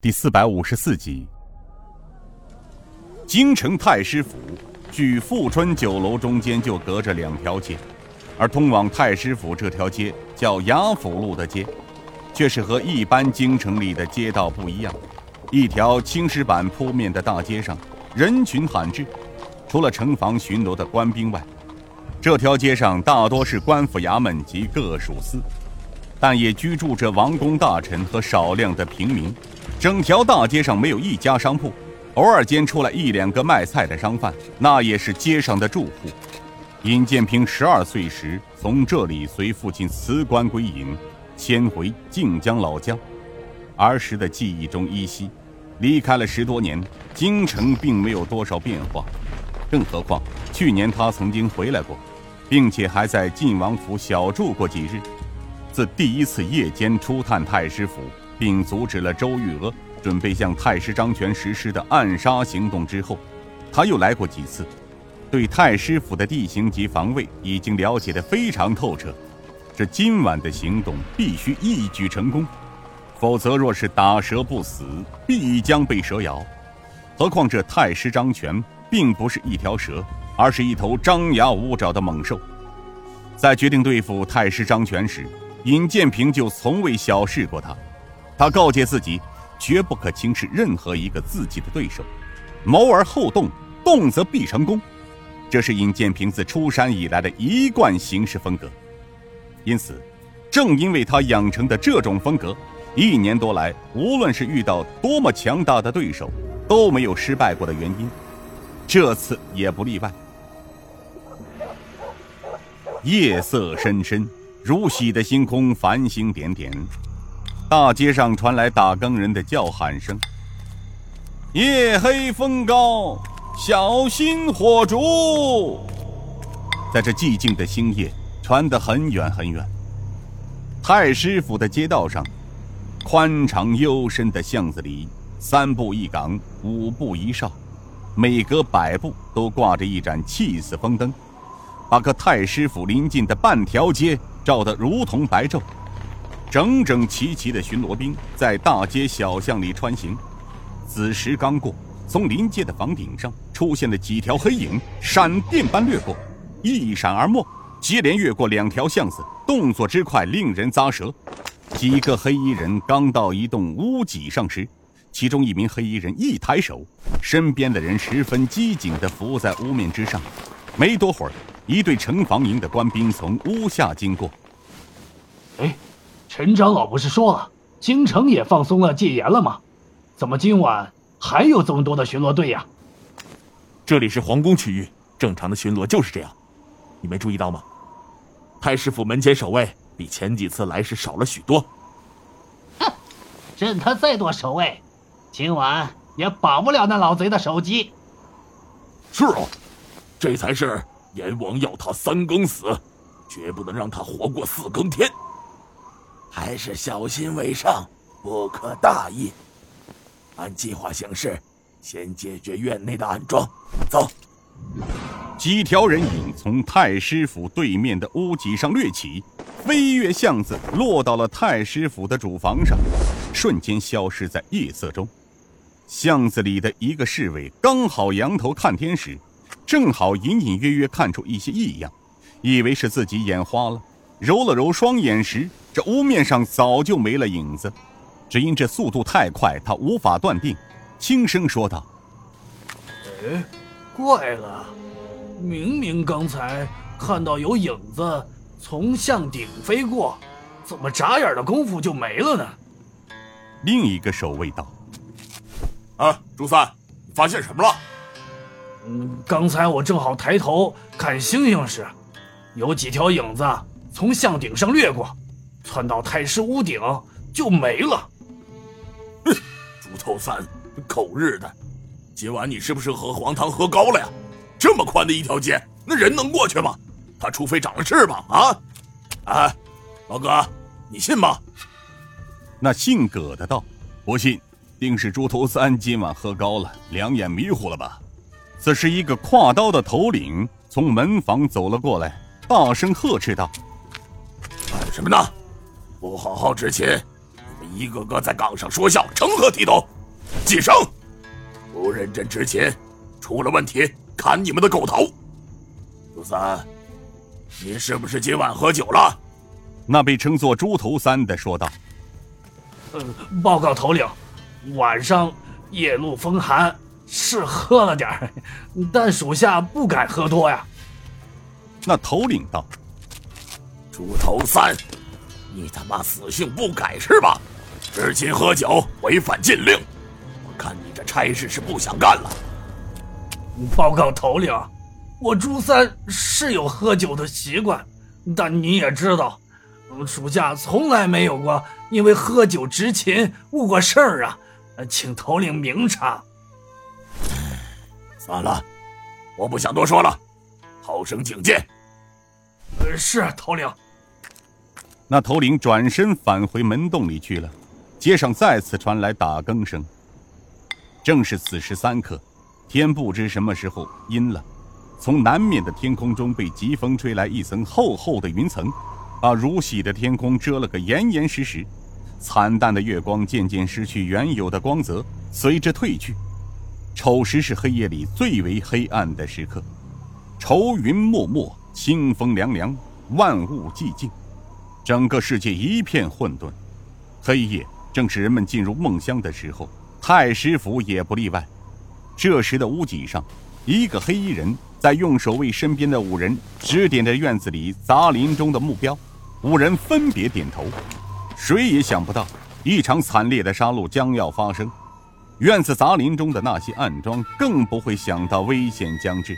第四百五十四集，京城太师府距富春酒楼中间就隔着两条街，而通往太师府这条街叫雅府路的街，却是和一般京城里的街道不一样。一条青石板铺面的大街上，人群罕至，除了城防巡逻的官兵外，这条街上大多是官府衙门及各属司，但也居住着王公大臣和少量的平民。整条大街上没有一家商铺，偶尔间出来一两个卖菜的商贩，那也是街上的住户。尹建平十二岁时从这里随父亲辞官归隐，迁回靖江老家。儿时的记忆中依稀，离开了十多年，京城并没有多少变化。更何况去年他曾经回来过，并且还在晋王府小住过几日。自第一次夜间初探太师府。并阻止了周玉娥准备向太师张全实施的暗杀行动之后，他又来过几次，对太师府的地形及防卫已经了解得非常透彻。这今晚的行动必须一举成功，否则若是打蛇不死，必将被蛇咬。何况这太师张全并不是一条蛇，而是一头张牙舞爪的猛兽。在决定对付太师张全时，尹建平就从未小视过他。他告诫自己，绝不可轻视任何一个自己的对手，谋而后动，动则必成功。这是尹建平自出山以来的一贯行事风格。因此，正因为他养成的这种风格，一年多来，无论是遇到多么强大的对手，都没有失败过的原因，这次也不例外。夜色深深，如洗的星空，繁星点点。大街上传来打更人的叫喊声：“夜黑风高，小心火烛。”在这寂静的星夜，传得很远很远。太师府的街道上，宽敞幽深的巷子里，三步一岗，五步一哨，每隔百步都挂着一盏气死风灯，把个太师府临近的半条街照得如同白昼。整整齐齐的巡逻兵在大街小巷里穿行。子时刚过，从临街的房顶上出现了几条黑影，闪电般掠过，一闪而没，接连越过两条巷子，动作之快令人咂舌。几个黑衣人刚到一栋屋脊上时，其中一名黑衣人一抬手，身边的人十分机警地伏在屋面之上。没多会儿，一队城防营的官兵从屋下经过。哎。陈长老不是说了，京城也放松了戒严了吗？怎么今晚还有这么多的巡逻队呀？这里是皇宫区域，正常的巡逻就是这样。你没注意到吗？太师府门前守卫比前几次来时少了许多。哼，任他再多守卫，今晚也保不了那老贼的首级。是啊，这才是阎王要他三更死，绝不能让他活过四更天。还是小心为上，不可大意。按计划行事，先解决院内的暗桩。走。几条人影从太师府对面的屋脊上掠起，飞越巷子，落到了太师府的主房上，瞬间消失在夜色中。巷子里的一个侍卫刚好仰头看天时，正好隐隐约约看出一些异样，以为是自己眼花了。揉了揉双眼时，这屋面上早就没了影子。只因这速度太快，他无法断定。轻声说道：“哎，怪了，明明刚才看到有影子从向顶飞过，怎么眨眼的功夫就没了呢？”另一个守卫道：“啊，朱三，你发现什么了？”“嗯，刚才我正好抬头看星星时，有几条影子。”从向顶上掠过，窜到太师屋顶就没了。哼，猪头三，狗日的！今晚你是不是和黄汤喝高了呀？这么宽的一条街，那人能过去吗？他除非长了翅膀啊！哎，老葛，你信吗？那姓葛的道：“不信，定是猪头三今晚喝高了，两眼迷糊了吧？”此时，一个挎刀的头领从门房走了过来，大声呵斥道。干什么呢？不好好执勤，你们一个个在岗上说笑，成何体统？计生，不认真执勤，出了问题砍你们的狗头。朱三，你是不是今晚喝酒了？那被称作猪头三的说道。呃，报告头领，晚上夜露风寒，是喝了点儿，但属下不敢喝多呀。那头领道：“猪头三，你他妈死性不改是吧？执勤喝酒违反禁令，我看你这差事是不想干了。”报告头领，我朱三是有喝酒的习惯，但你也知道。属下从来没有过因为喝酒执勤误过事儿啊，请头领明察。算了，我不想多说了，好生警戒。是头领。那头领转身返回门洞里去了。街上再次传来打更声。正是此时三刻，天不知什么时候阴了，从南面的天空中被疾风吹来一层厚厚的云层。把如洗的天空遮了个严严实实，惨淡的月光渐渐失去原有的光泽，随之褪去。丑时是黑夜里最为黑暗的时刻，愁云漠漠，清风凉凉，万物寂静，整个世界一片混沌。黑夜正是人们进入梦乡的时候，太师府也不例外。这时的屋脊上，一个黑衣人在用手为身边的五人指点着院子里杂林中的目标。五人分别点头，谁也想不到一场惨烈的杀戮将要发生。院子杂林中的那些暗桩更不会想到危险将至。